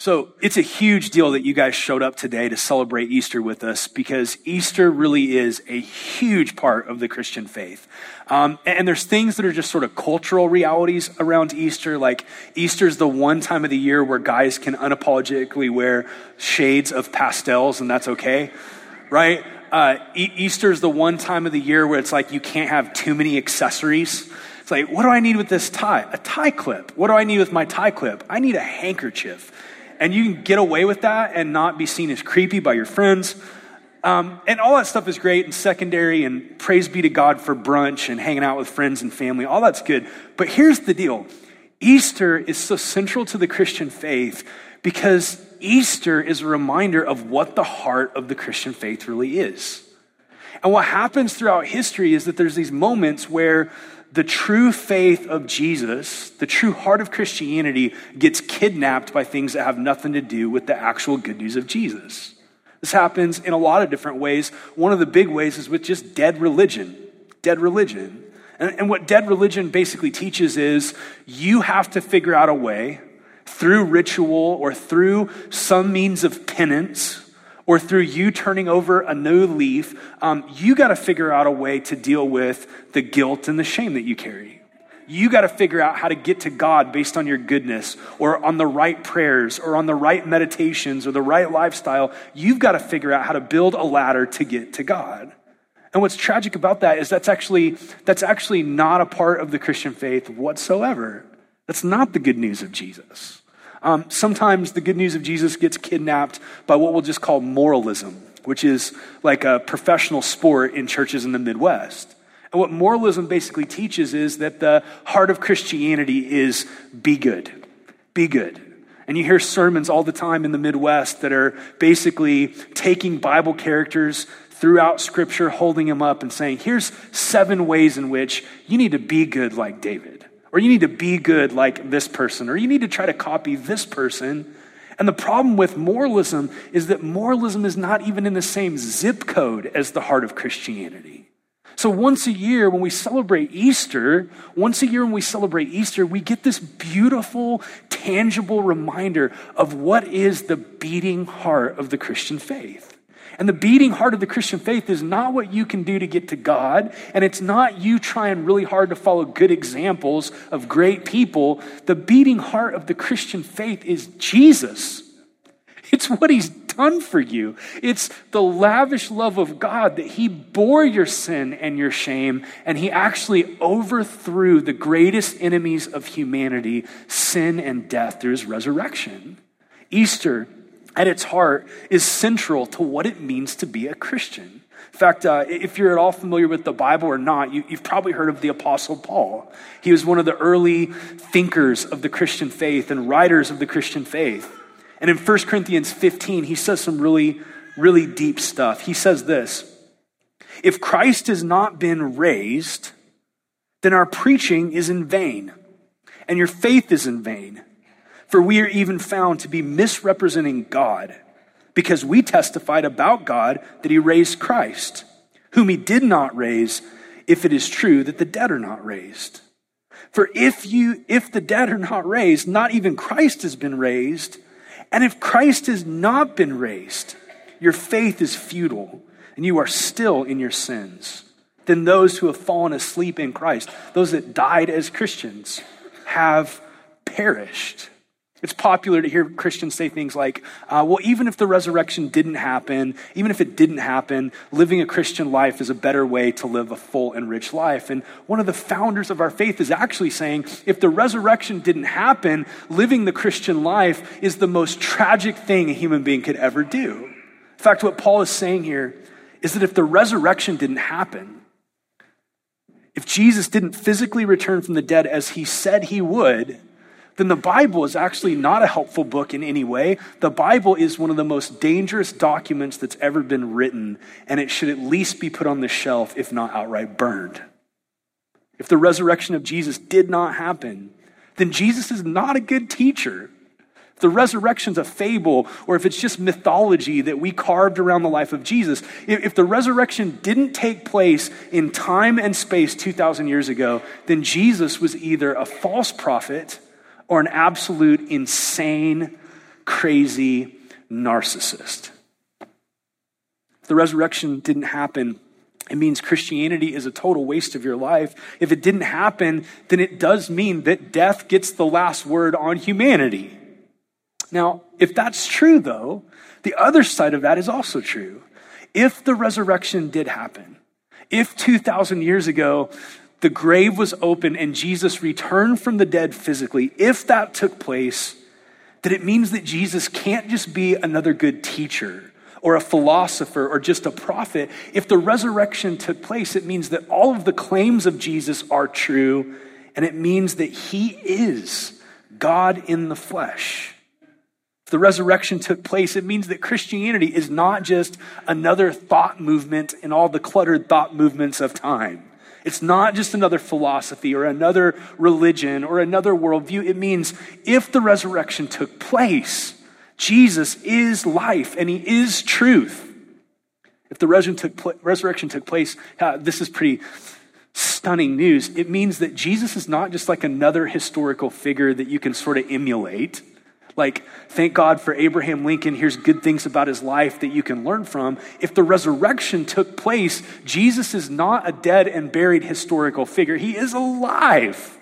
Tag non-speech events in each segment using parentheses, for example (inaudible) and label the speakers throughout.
Speaker 1: So it's a huge deal that you guys showed up today to celebrate Easter with us because Easter really is a huge part of the Christian faith. Um, and there's things that are just sort of cultural realities around Easter, like Easter's the one time of the year where guys can unapologetically wear shades of pastels, and that's okay, right? Uh, e- Easter's the one time of the year where it's like you can't have too many accessories. It's like, what do I need with this tie? A tie clip. What do I need with my tie clip? I need a handkerchief and you can get away with that and not be seen as creepy by your friends. Um, and all that stuff is great and secondary, and praise be to God for brunch and hanging out with friends and family. All that's good. But here's the deal Easter is so central to the Christian faith because Easter is a reminder of what the heart of the Christian faith really is. And what happens throughout history is that there's these moments where the true faith of Jesus, the true heart of Christianity, gets kidnapped by things that have nothing to do with the actual good news of Jesus. This happens in a lot of different ways. One of the big ways is with just dead religion. Dead religion. And, and what dead religion basically teaches is you have to figure out a way through ritual or through some means of penance or through you turning over a new leaf, um, you got to figure out a way to deal with the guilt and the shame that you carry. You got to figure out how to get to God based on your goodness or on the right prayers or on the right meditations or the right lifestyle. You've got to figure out how to build a ladder to get to God. And what's tragic about that is that's actually, that's actually not a part of the Christian faith whatsoever. That's not the good news of Jesus. Um, sometimes the good news of Jesus gets kidnapped by what we'll just call moralism, which is like a professional sport in churches in the Midwest. And what moralism basically teaches is that the heart of Christianity is be good. Be good. And you hear sermons all the time in the Midwest that are basically taking Bible characters throughout Scripture, holding them up and saying, here's seven ways in which you need to be good like David or you need to be good like this person, or you need to try to copy this person. And the problem with moralism is that moralism is not even in the same zip code as the heart of Christianity. So once a year, when we celebrate Easter, once a year when we celebrate Easter, we get this beautiful, tangible reminder of what is the beating heart of the Christian faith. And the beating heart of the Christian faith is not what you can do to get to God, and it's not you trying really hard to follow good examples of great people. The beating heart of the Christian faith is Jesus. It's what he's done for you. It's the lavish love of God that he bore your sin and your shame, and he actually overthrew the greatest enemies of humanity, sin and death, through his resurrection. Easter at its heart is central to what it means to be a Christian. In fact, uh, if you're at all familiar with the Bible or not, you, you've probably heard of the Apostle Paul. He was one of the early thinkers of the Christian faith and writers of the Christian faith. And in 1 Corinthians 15, he says some really, really deep stuff. He says this If Christ has not been raised, then our preaching is in vain, and your faith is in vain. For we are even found to be misrepresenting God, because we testified about God that he raised Christ, whom he did not raise, if it is true that the dead are not raised. For if you, if the dead are not raised, not even Christ has been raised. And if Christ has not been raised, your faith is futile and you are still in your sins. Then those who have fallen asleep in Christ, those that died as Christians, have perished. It's popular to hear Christians say things like, uh, well, even if the resurrection didn't happen, even if it didn't happen, living a Christian life is a better way to live a full and rich life. And one of the founders of our faith is actually saying, if the resurrection didn't happen, living the Christian life is the most tragic thing a human being could ever do. In fact, what Paul is saying here is that if the resurrection didn't happen, if Jesus didn't physically return from the dead as he said he would, then the Bible is actually not a helpful book in any way. The Bible is one of the most dangerous documents that's ever been written, and it should at least be put on the shelf, if not outright burned. If the resurrection of Jesus did not happen, then Jesus is not a good teacher. If the resurrection's a fable, or if it's just mythology that we carved around the life of Jesus, if the resurrection didn't take place in time and space 2,000 years ago, then Jesus was either a false prophet or an absolute insane, crazy narcissist. If the resurrection didn't happen, it means Christianity is a total waste of your life. If it didn't happen, then it does mean that death gets the last word on humanity. Now, if that's true, though, the other side of that is also true. If the resurrection did happen, if 2,000 years ago the grave was open and Jesus returned from the dead physically, if that took place, then it means that Jesus can't just be another good teacher or a philosopher or just a prophet. If the resurrection took place, it means that all of the claims of Jesus are true, and it means that he is God in the flesh If the resurrection took place, it means that Christianity is not just another thought movement in all the cluttered thought movements of time. It's not just another philosophy or another religion or another worldview. It means if the resurrection took place, Jesus is life and he is truth. If the resurrection took place, this is pretty stunning news. It means that Jesus is not just like another historical figure that you can sort of emulate. Like, thank God for Abraham Lincoln. Here's good things about his life that you can learn from. If the resurrection took place, Jesus is not a dead and buried historical figure. He is alive.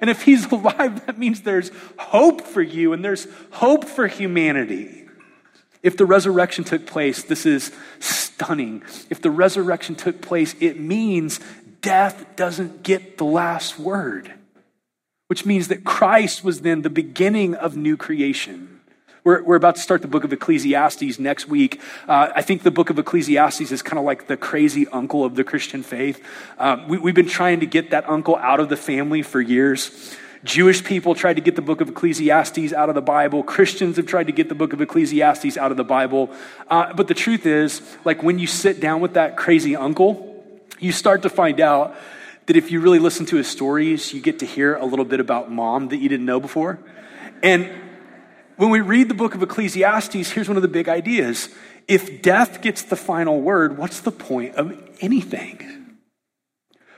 Speaker 1: And if he's (laughs) alive, that means there's hope for you and there's hope for humanity. If the resurrection took place, this is stunning. If the resurrection took place, it means death doesn't get the last word which means that Christ was then the beginning of new creation. We're, we're about to start the book of Ecclesiastes next week. Uh, I think the book of Ecclesiastes is kind of like the crazy uncle of the Christian faith. Uh, we, we've been trying to get that uncle out of the family for years. Jewish people tried to get the book of Ecclesiastes out of the Bible. Christians have tried to get the book of Ecclesiastes out of the Bible. Uh, but the truth is, like when you sit down with that crazy uncle, you start to find out that if you really listen to his stories, you get to hear a little bit about mom that you didn't know before. And when we read the book of Ecclesiastes, here's one of the big ideas. If death gets the final word, what's the point of anything?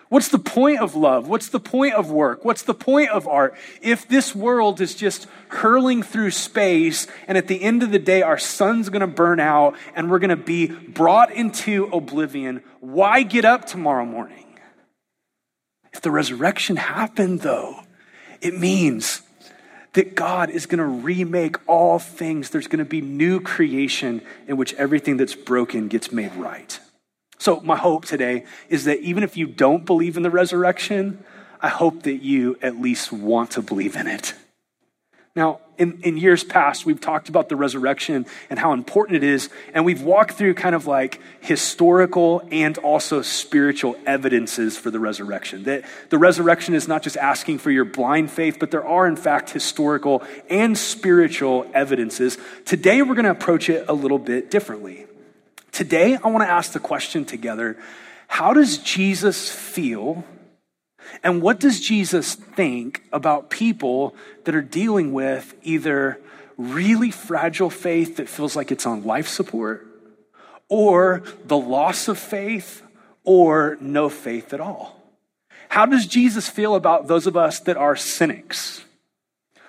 Speaker 1: What's the point of love? What's the point of work? What's the point of art? If this world is just hurling through space and at the end of the day our sun's going to burn out and we're going to be brought into oblivion, why get up tomorrow morning? If the resurrection happened, though, it means that God is going to remake all things. There's going to be new creation in which everything that's broken gets made right. So, my hope today is that even if you don't believe in the resurrection, I hope that you at least want to believe in it. Now, in, in years past, we've talked about the resurrection and how important it is, and we've walked through kind of like historical and also spiritual evidences for the resurrection. That the resurrection is not just asking for your blind faith, but there are, in fact, historical and spiritual evidences. Today, we're going to approach it a little bit differently. Today, I want to ask the question together how does Jesus feel and what does Jesus think about people that are dealing with either really fragile faith that feels like it's on life support, or the loss of faith, or no faith at all? How does Jesus feel about those of us that are cynics?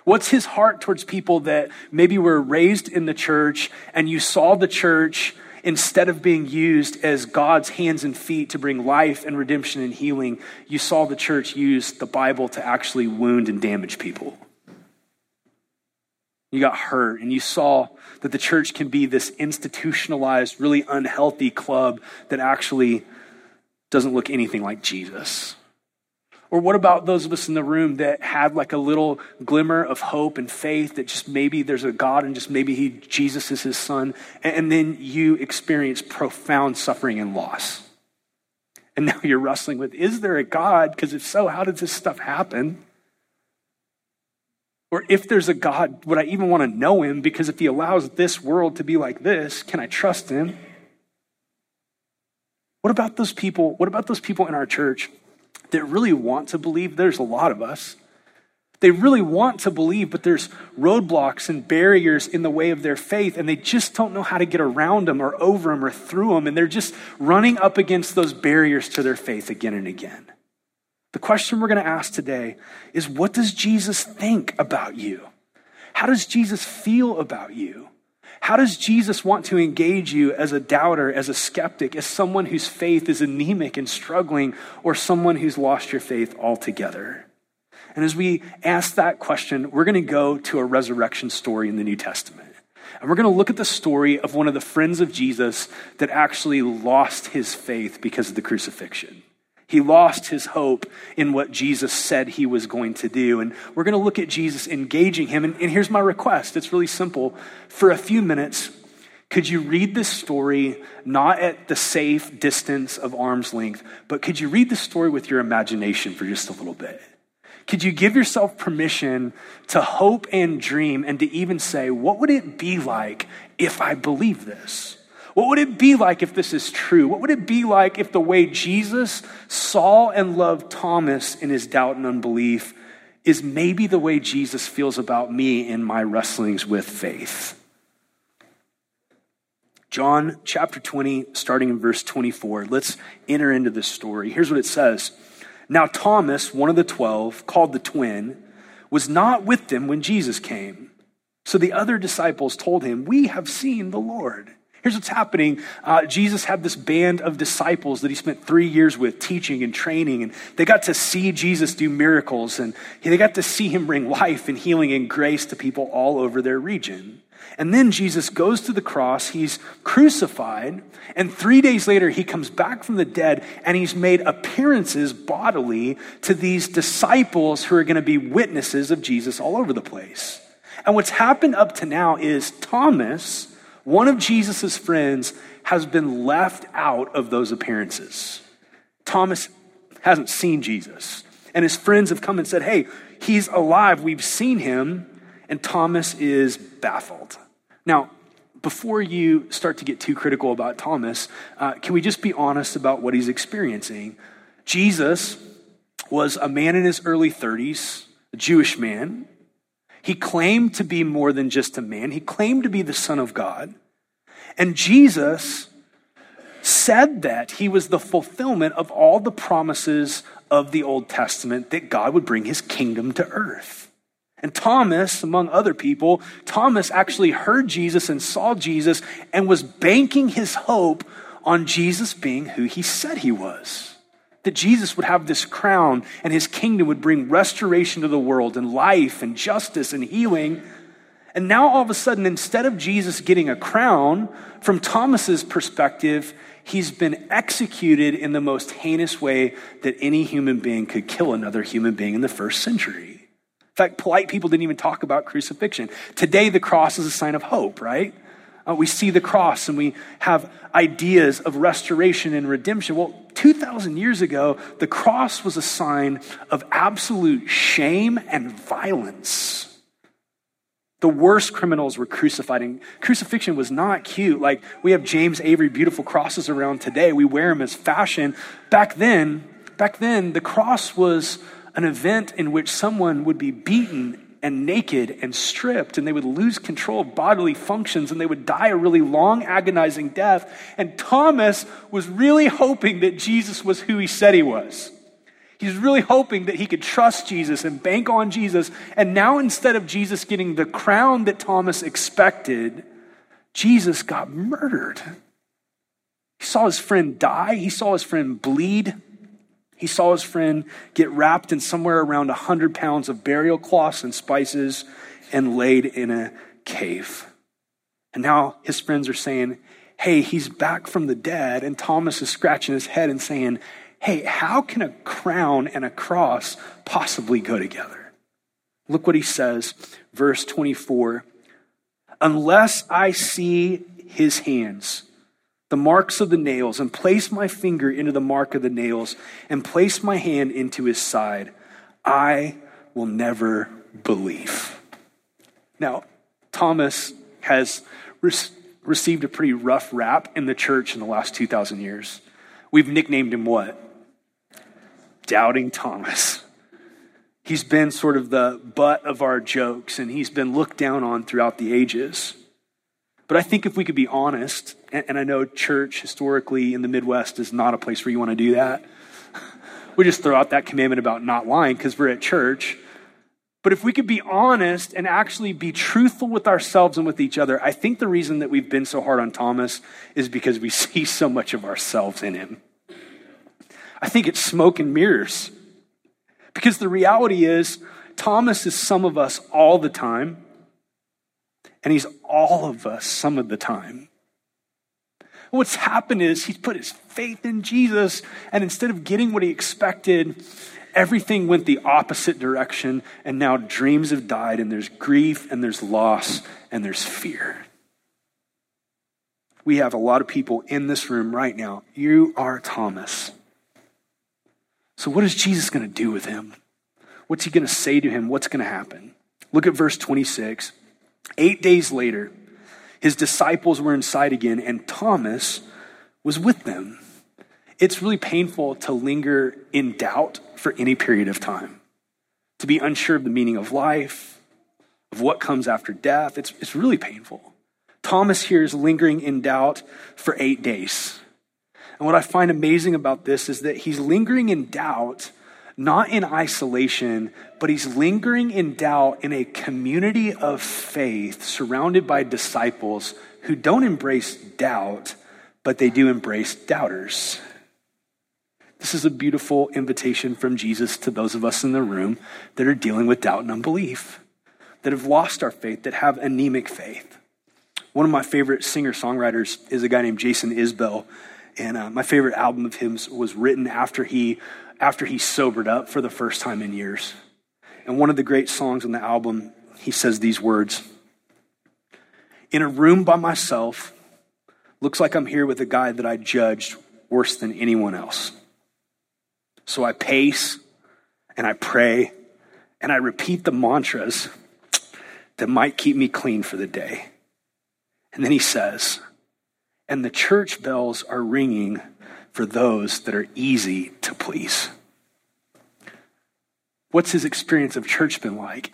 Speaker 1: What's his heart towards people that maybe were raised in the church and you saw the church instead of being used as God's hands and feet to bring life and redemption and healing, you saw the church use the Bible to actually wound and damage people. You got hurt, and you saw that the church can be this institutionalized, really unhealthy club that actually doesn't look anything like Jesus. Or what about those of us in the room that had like a little glimmer of hope and faith that just maybe there's a God and just maybe he Jesus is his son and then you experience profound suffering and loss. And now (laughs) you're wrestling with is there a God? Because if so, how did this stuff happen? Or if there's a God, would I even want to know him? Because if he allows this world to be like this, can I trust him? What about those people? What about those people in our church that really want to believe. There's a lot of us. They really want to believe, but there's roadblocks and barriers in the way of their faith, and they just don't know how to get around them or over them or through them, and they're just running up against those barriers to their faith again and again. The question we're going to ask today is what does Jesus think about you? How does Jesus feel about you? How does Jesus want to engage you as a doubter, as a skeptic, as someone whose faith is anemic and struggling, or someone who's lost your faith altogether? And as we ask that question, we're going to go to a resurrection story in the New Testament. And we're going to look at the story of one of the friends of Jesus that actually lost his faith because of the crucifixion. He lost his hope in what Jesus said he was going to do. And we're going to look at Jesus engaging him. And, and here's my request it's really simple. For a few minutes, could you read this story not at the safe distance of arm's length, but could you read the story with your imagination for just a little bit? Could you give yourself permission to hope and dream and to even say, what would it be like if I believe this? What would it be like if this is true? What would it be like if the way Jesus saw and loved Thomas in his doubt and unbelief is maybe the way Jesus feels about me in my wrestlings with faith? John chapter 20, starting in verse 24. Let's enter into this story. Here's what it says Now, Thomas, one of the twelve, called the twin, was not with them when Jesus came. So the other disciples told him, We have seen the Lord. Here's what's happening. Uh, Jesus had this band of disciples that he spent three years with teaching and training, and they got to see Jesus do miracles, and they got to see him bring life and healing and grace to people all over their region. And then Jesus goes to the cross, he's crucified, and three days later he comes back from the dead and he's made appearances bodily to these disciples who are going to be witnesses of Jesus all over the place. And what's happened up to now is Thomas, one of Jesus' friends has been left out of those appearances. Thomas hasn't seen Jesus. And his friends have come and said, Hey, he's alive. We've seen him. And Thomas is baffled. Now, before you start to get too critical about Thomas, uh, can we just be honest about what he's experiencing? Jesus was a man in his early 30s, a Jewish man. He claimed to be more than just a man, he claimed to be the Son of God. And Jesus said that he was the fulfillment of all the promises of the Old Testament that God would bring his kingdom to earth. And Thomas, among other people, Thomas actually heard Jesus and saw Jesus and was banking his hope on Jesus being who he said he was that Jesus would have this crown and his kingdom would bring restoration to the world and life and justice and healing. And now all of a sudden, instead of Jesus getting a crown, from Thomas's perspective, he's been executed in the most heinous way that any human being could kill another human being in the first century. In fact, polite people didn't even talk about crucifixion. Today, the cross is a sign of hope, right? Uh, we see the cross and we have ideas of restoration and redemption. Well, 2,000 years ago, the cross was a sign of absolute shame and violence. The worst criminals were crucified, and crucifixion was not cute. Like we have James Avery beautiful crosses around today. We wear them as fashion. Back then, back then, the cross was an event in which someone would be beaten and naked and stripped, and they would lose control of bodily functions, and they would die a really long, agonizing death. And Thomas was really hoping that Jesus was who he said he was. He was really hoping that he could trust Jesus and bank on Jesus. And now, instead of Jesus getting the crown that Thomas expected, Jesus got murdered. He saw his friend die, he saw his friend bleed. He saw his friend get wrapped in somewhere around 100 pounds of burial cloths and spices and laid in a cave. And now his friends are saying, Hey, he's back from the dead. And Thomas is scratching his head and saying, Hey, how can a crown and a cross possibly go together? Look what he says, verse 24. Unless I see his hands, the marks of the nails, and place my finger into the mark of the nails, and place my hand into his side, I will never believe. Now, Thomas has re- received a pretty rough rap in the church in the last 2,000 years. We've nicknamed him what? Doubting Thomas. He's been sort of the butt of our jokes, and he's been looked down on throughout the ages. But I think if we could be honest, and, I know church historically in the Midwest is not a place where you want to do that. (laughs) we just throw out that commandment about not lying because we're at church. But if we could be honest and actually be truthful with ourselves and with each other, I think the reason that we've been so hard on Thomas is because we (laughs) see so much of ourselves in him. I think it's smoke and mirrors. Because the reality is, Thomas is some of us all the time, and he's all of us some of the time. What's happened is he's put his faith in Jesus, and instead of getting what he expected, everything went the opposite direction, and now dreams have died, and there's grief, and there's loss, and there's fear. We have a lot of people in this room right now. You are Thomas. So, what is Jesus going to do with him? What's he going to say to him? What's going to happen? Look at verse 26. Eight days later, his disciples were inside again, and Thomas was with them it's really painful to linger in doubt for any period of time, to be unsure of the meaning of life, of what comes after death. It's, it's really painful. Thomas here is lingering in doubt for eight days. And what I find amazing about this is that he's lingering in doubt, not in isolation, but he's lingering in doubt in a community of faith surrounded by disciples who don't embrace doubt, but they do embrace doubters. This is a beautiful invitation from Jesus to those of us in the room that are dealing with doubt and unbelief, that have lost our faith, that have anemic faith. One of my favorite singer songwriters is a guy named Jason Isbell. And uh, my favorite album of his was written after he, after he sobered up for the first time in years. And one of the great songs on the album, he says these words In a room by myself, looks like I'm here with a guy that I judged worse than anyone else. So I pace and I pray and I repeat the mantras that might keep me clean for the day. And then he says, and the church bells are ringing for those that are easy to please. What's his experience of church been like?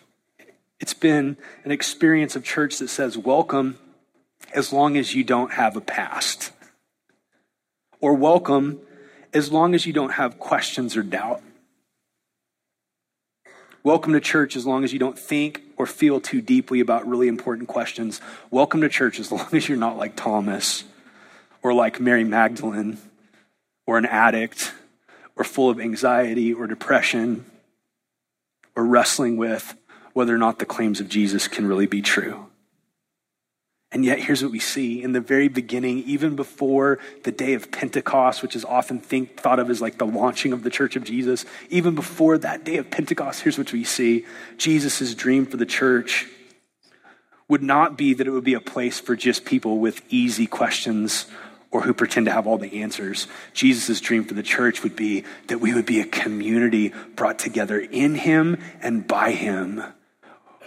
Speaker 1: It's been an experience of church that says, welcome as long as you don't have a past. Or welcome as long as you don't have questions or doubt. Welcome to church as long as you don't think or feel too deeply about really important questions. Welcome to church as (laughs) long as you're not like Thomas or like Mary Magdalene or an addict or full of anxiety or depression or wrestling with whether or not the claims of Jesus can really be true. And yet, here's what we see in the very beginning, even before the day of Pentecost, which is often think, thought of as like the launching of the church of Jesus, even before that day of Pentecost, here's what we see Jesus' dream for the church would not be that it would be a place for just people with easy questions or who pretend to have all the answers. Jesus' dream for the church would be that we would be a community brought together in Him and by Him,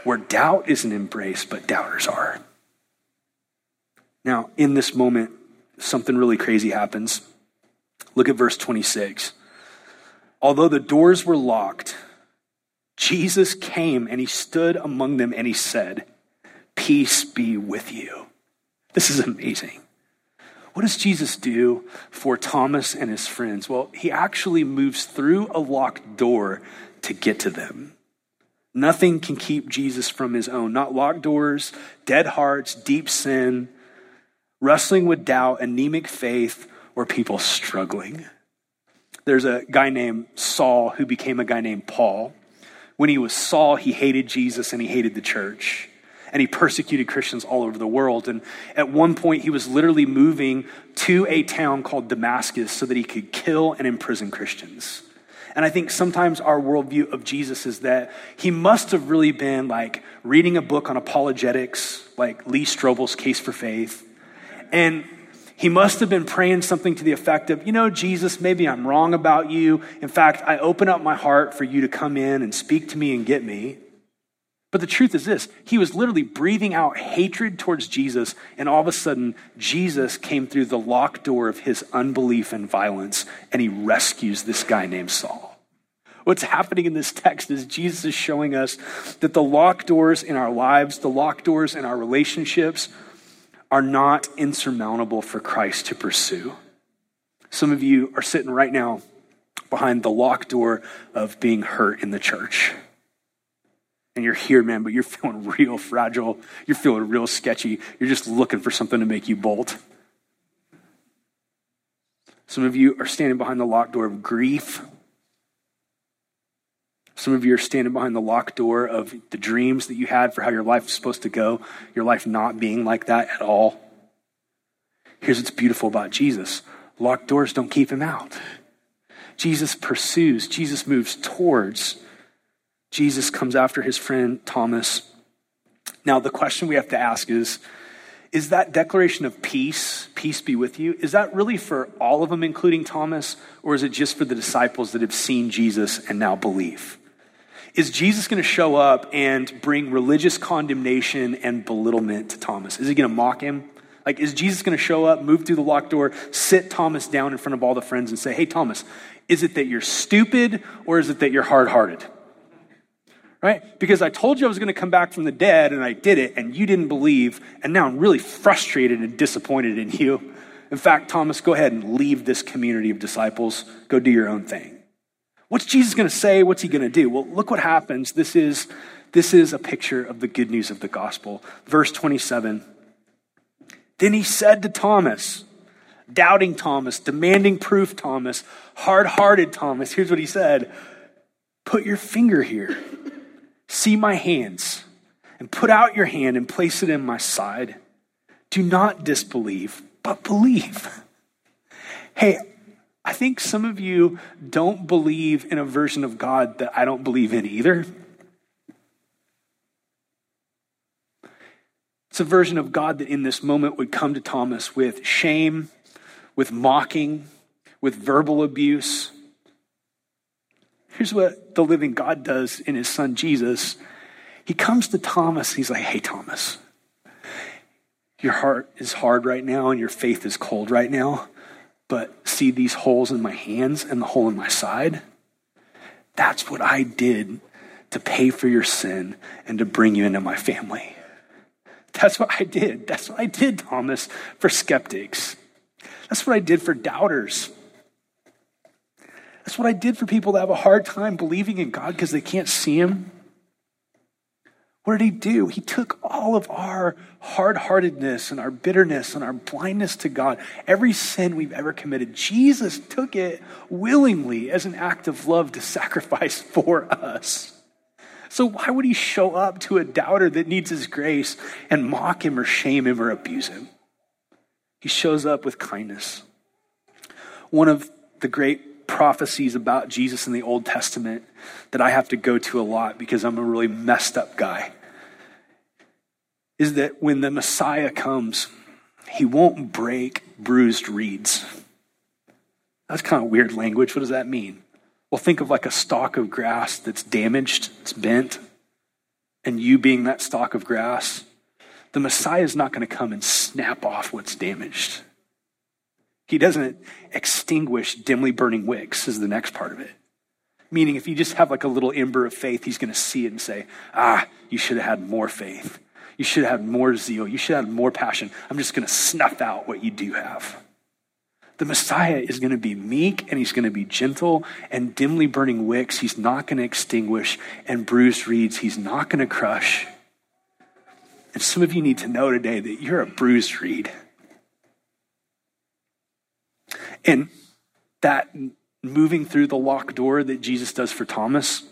Speaker 1: where doubt isn't embraced, but doubters are. Now, in this moment, something really crazy happens. Look at verse 26. Although the doors were locked, Jesus came and he stood among them and he said, Peace be with you. This is amazing. What does Jesus do for Thomas and his friends? Well, he actually moves through a locked door to get to them. Nothing can keep Jesus from his own. Not locked doors, dead hearts, deep sin, wrestling with doubt, anemic faith, or people struggling. There's a guy named Saul who became a guy named Paul. When he was Saul, he hated Jesus and he hated the church. And he persecuted Christians all over the world. And at one point, he was literally moving to a town called Damascus so that he could kill and imprison Christians. And I think sometimes our worldview of Jesus is that he must have really been like reading a book on apologetics, like Lee Strobel's Case for Faith, and he must have been praying something to the effect of, you know, Jesus, maybe I'm wrong about you. In fact, I open up my heart for you to come in and speak to me and get me. But the truth is this he was literally breathing out hatred towards Jesus, and all of a sudden, Jesus came through the locked door of his unbelief and violence, and he rescues this guy named Saul. What's happening in this text is Jesus is showing us that the locked doors in our lives, the locked doors in our relationships, are not insurmountable for Christ to pursue. Some of you are sitting right now behind the locked door of being hurt in the church. And you're here, man, but you're feeling (laughs) real fragile. You're feeling real sketchy. You're just looking for something to make you bolt. Some of you are standing behind the locked door of grief. Some of you are standing behind the locked door of the dreams that you had for how your life is supposed to go, your life not being like that at all. Here's what's beautiful about Jesus locked doors don't keep him out. Jesus pursues, Jesus moves towards. Jesus comes after his friend Thomas. Now, the question we have to ask is is that declaration of peace, peace be with you, is that really for all of them, including Thomas, or is it just for the disciples that have seen Jesus and now believe? Is Jesus going to show up and bring religious condemnation and belittlement to Thomas? Is he going to mock him? Like, is Jesus going to show up, move through the locked door, sit Thomas down in front of all the friends and say, Hey, Thomas, is it that you're stupid or is it that you're hard hearted? Right? Because I told you I was going to come back from the dead and I did it and you didn't believe, and now I'm really frustrated and disappointed in you. In fact, Thomas, go ahead and leave this community of disciples. Go do your own thing. What's Jesus going to say? What's he going to do? Well, look what happens. This is, this is a picture of the good news of the gospel. Verse 27. Then he said to Thomas, doubting Thomas, demanding proof Thomas, hard hearted Thomas, here's what he said Put your finger here See my hands, and put out your hand and place it in my side. Do not disbelieve, but believe. (laughs) Hey, I think some of you don't believe in a version of God that I don't believe in either. It's a version of God that in this moment would come to Thomas with shame, with mocking, with verbal abuse, Here's what the living God does in his son Jesus. He comes to Thomas. He's like, Hey, Thomas, your heart is hard right now and your faith is cold right now. But see these holes in my hands and the hole in my side? That's what I did to pay for your sin and to bring you into my family. That's what I did. That's what I did, Thomas, for skeptics. That's what I did for doubters. That's what I did for people that have a hard time believing in God because they can't see Him. What did He do? He took all of our hard heartedness and our bitterness and our blindness to God, every sin we've ever committed. Jesus took it willingly as an act of love to sacrifice (laughs) for us. So, why would He show up to a doubter that needs His grace and mock him or shame him or abuse him? He shows up with kindness. One of the great prophecies about Jesus in the Old Testament that I have to go to a lot because I'm a really messed up guy is that when the Messiah comes, he won't break bruised reeds. That's kind of weird language. What does that mean? Well, think of like a stalk of grass that's damaged, it's bent, and you being that stalk of grass. The Messiah is not going to come and snap off what's damaged. He doesn't extinguish dimly burning wicks, is the next part of it. Meaning, if you just have like a little ember of faith, he's going to see it and say, Ah, you should have had more faith. You should have had more zeal. You should have had more passion. I'm just going to snuff out what you do have. The Messiah is going to be meek and he's going to be gentle, and dimly burning wicks he's not going to extinguish, and bruised reeds he's not going to crush. And some of you need to know today that you're a bruised reed. And that moving through the locked door that Jesus does for Thomas,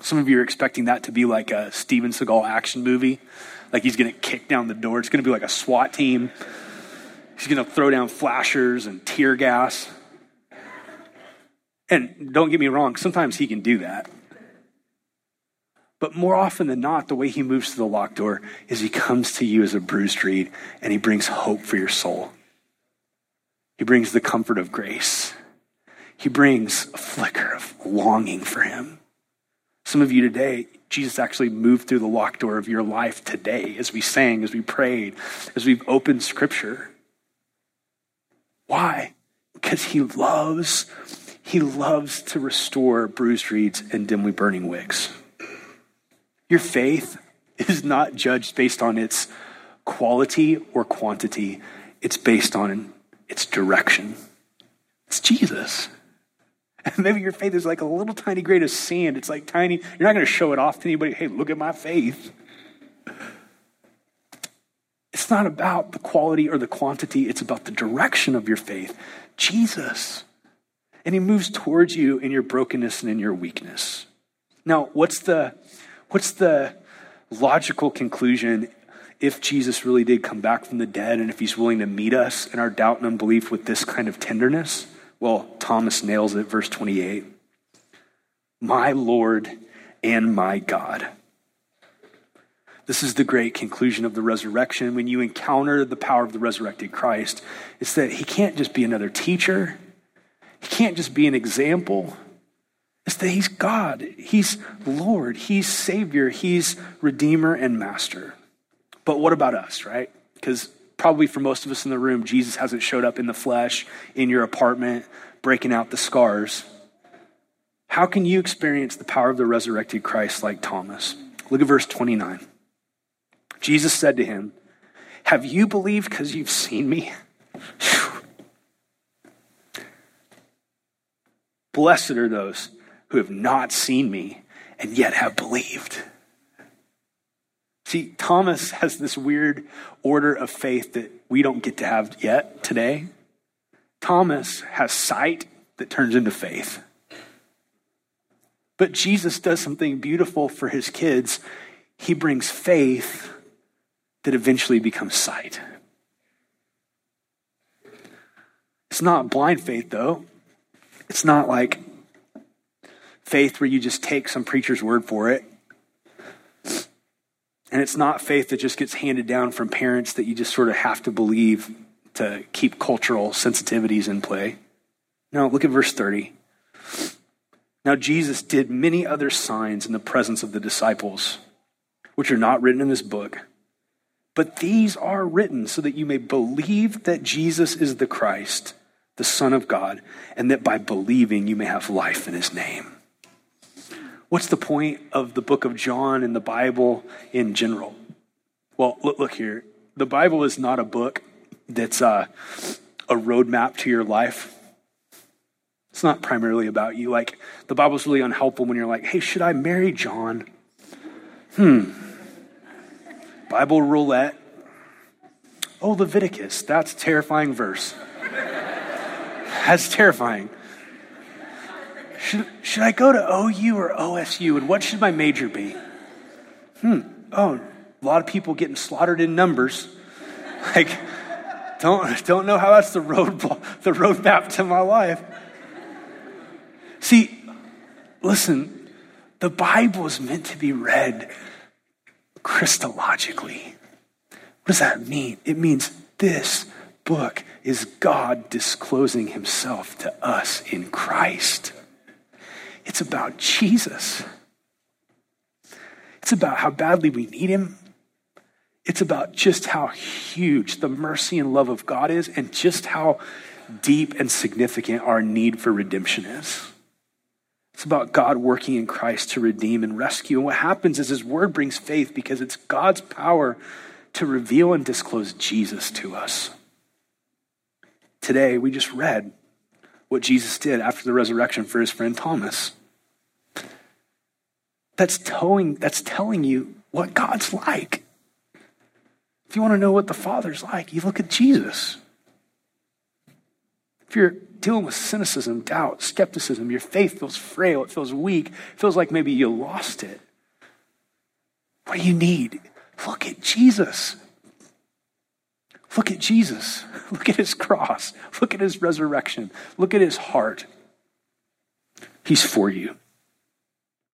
Speaker 1: some of you are expecting that to be like a Steven Seagal action movie. Like he's going to kick down the door. It's going to be like a SWAT team. He's going to throw down flashers and tear gas. And don't get me wrong, sometimes he can do that. But more often than not, the way he moves to the locked door is he comes to you as a bruised reed and he brings hope for your soul. He brings the comfort of grace. He brings a flicker of longing for Him. Some of you today, Jesus actually moved through the locked door of your life today as we sang, as we prayed, as we've opened Scripture. Why? Because He loves, He loves to restore bruised reeds and dimly burning wicks. Your faith is not judged based on its quality or quantity, it's based on its direction. It's Jesus. And (laughs) maybe your faith is like a little tiny grain of sand. It's like tiny. You're not going to show it off to anybody. Hey, look at my faith. It's not about the quality or the quantity, it's about the direction of your faith. Jesus. And he moves towards you in your brokenness and in your weakness. Now, what's the what's the logical conclusion if Jesus really did come back from the dead and if he's willing to meet us in our doubt and unbelief with this kind of tenderness? Well, Thomas nails it, verse 28. My Lord and my God. This is the great conclusion of the resurrection. When you encounter the power of the resurrected Christ, it's that he can't just be another teacher, he can't just be an example. It's that he's God, he's Lord, he's Savior, he's Redeemer and Master. But what about us, right? Because probably for most of us in the room, Jesus hasn't showed up in the flesh, in your apartment, breaking out the scars. How can you experience the power of the resurrected Christ like Thomas? Look at verse 29. Jesus said to him, Have you believed because you've seen me? Blessed are those who have not seen me and yet have believed. See, Thomas has this weird order of faith that we don't get to have yet today. Thomas has sight that turns into faith. But Jesus does something beautiful for his kids. He brings faith that eventually becomes sight. It's not blind faith, though. It's not like faith where you just take some preacher's word for it. And it's not faith that just gets handed down from parents that you just sort of have to believe to keep cultural sensitivities in play. Now, look at verse 30. Now, Jesus did many other signs in the presence of the disciples, which are not written in this book. But these are written so that you may believe that Jesus is the Christ, the Son of God, and that by believing you may have life in his name. What's the point of the book of John and the Bible in general? Well, look, look here. The Bible is not a book that's uh, a roadmap to your life. It's not primarily about you. Like, the Bible's really unhelpful when you're like, hey, should I marry John? Hmm, Bible roulette. Oh, Leviticus. That's a terrifying verse. (laughs) That's terrifying. Should, should I go to OU or OSU? And what should my major be? Hmm. Oh, a lot of people getting slaughtered in numbers. (laughs) Like, don't, don't know how that's the road, the roadmap to my life. See, listen, the Bible is meant to be read Christologically. What does that mean? It means this book is God disclosing himself to us in Christ. It's about Jesus. It's about how badly we need him. It's about just how huge the mercy and love of God is and just how deep and significant our need for redemption is. It's about God working in Christ to redeem and rescue. And what happens is His Word brings faith because it's God's power to reveal and disclose Jesus to us. Today, we just read what Jesus did after the resurrection for his friend Thomas. That's telling, that's telling you what God's like. If you want to know what the Father's like, you look at Jesus. If you're dealing with cynicism, doubt, skepticism, your faith feels frail, it feels weak, it feels like maybe you lost it. What do you need? Look at Jesus. Look at Jesus. (laughs) Look at his cross. Look at his resurrection. Look at his heart. He's for you.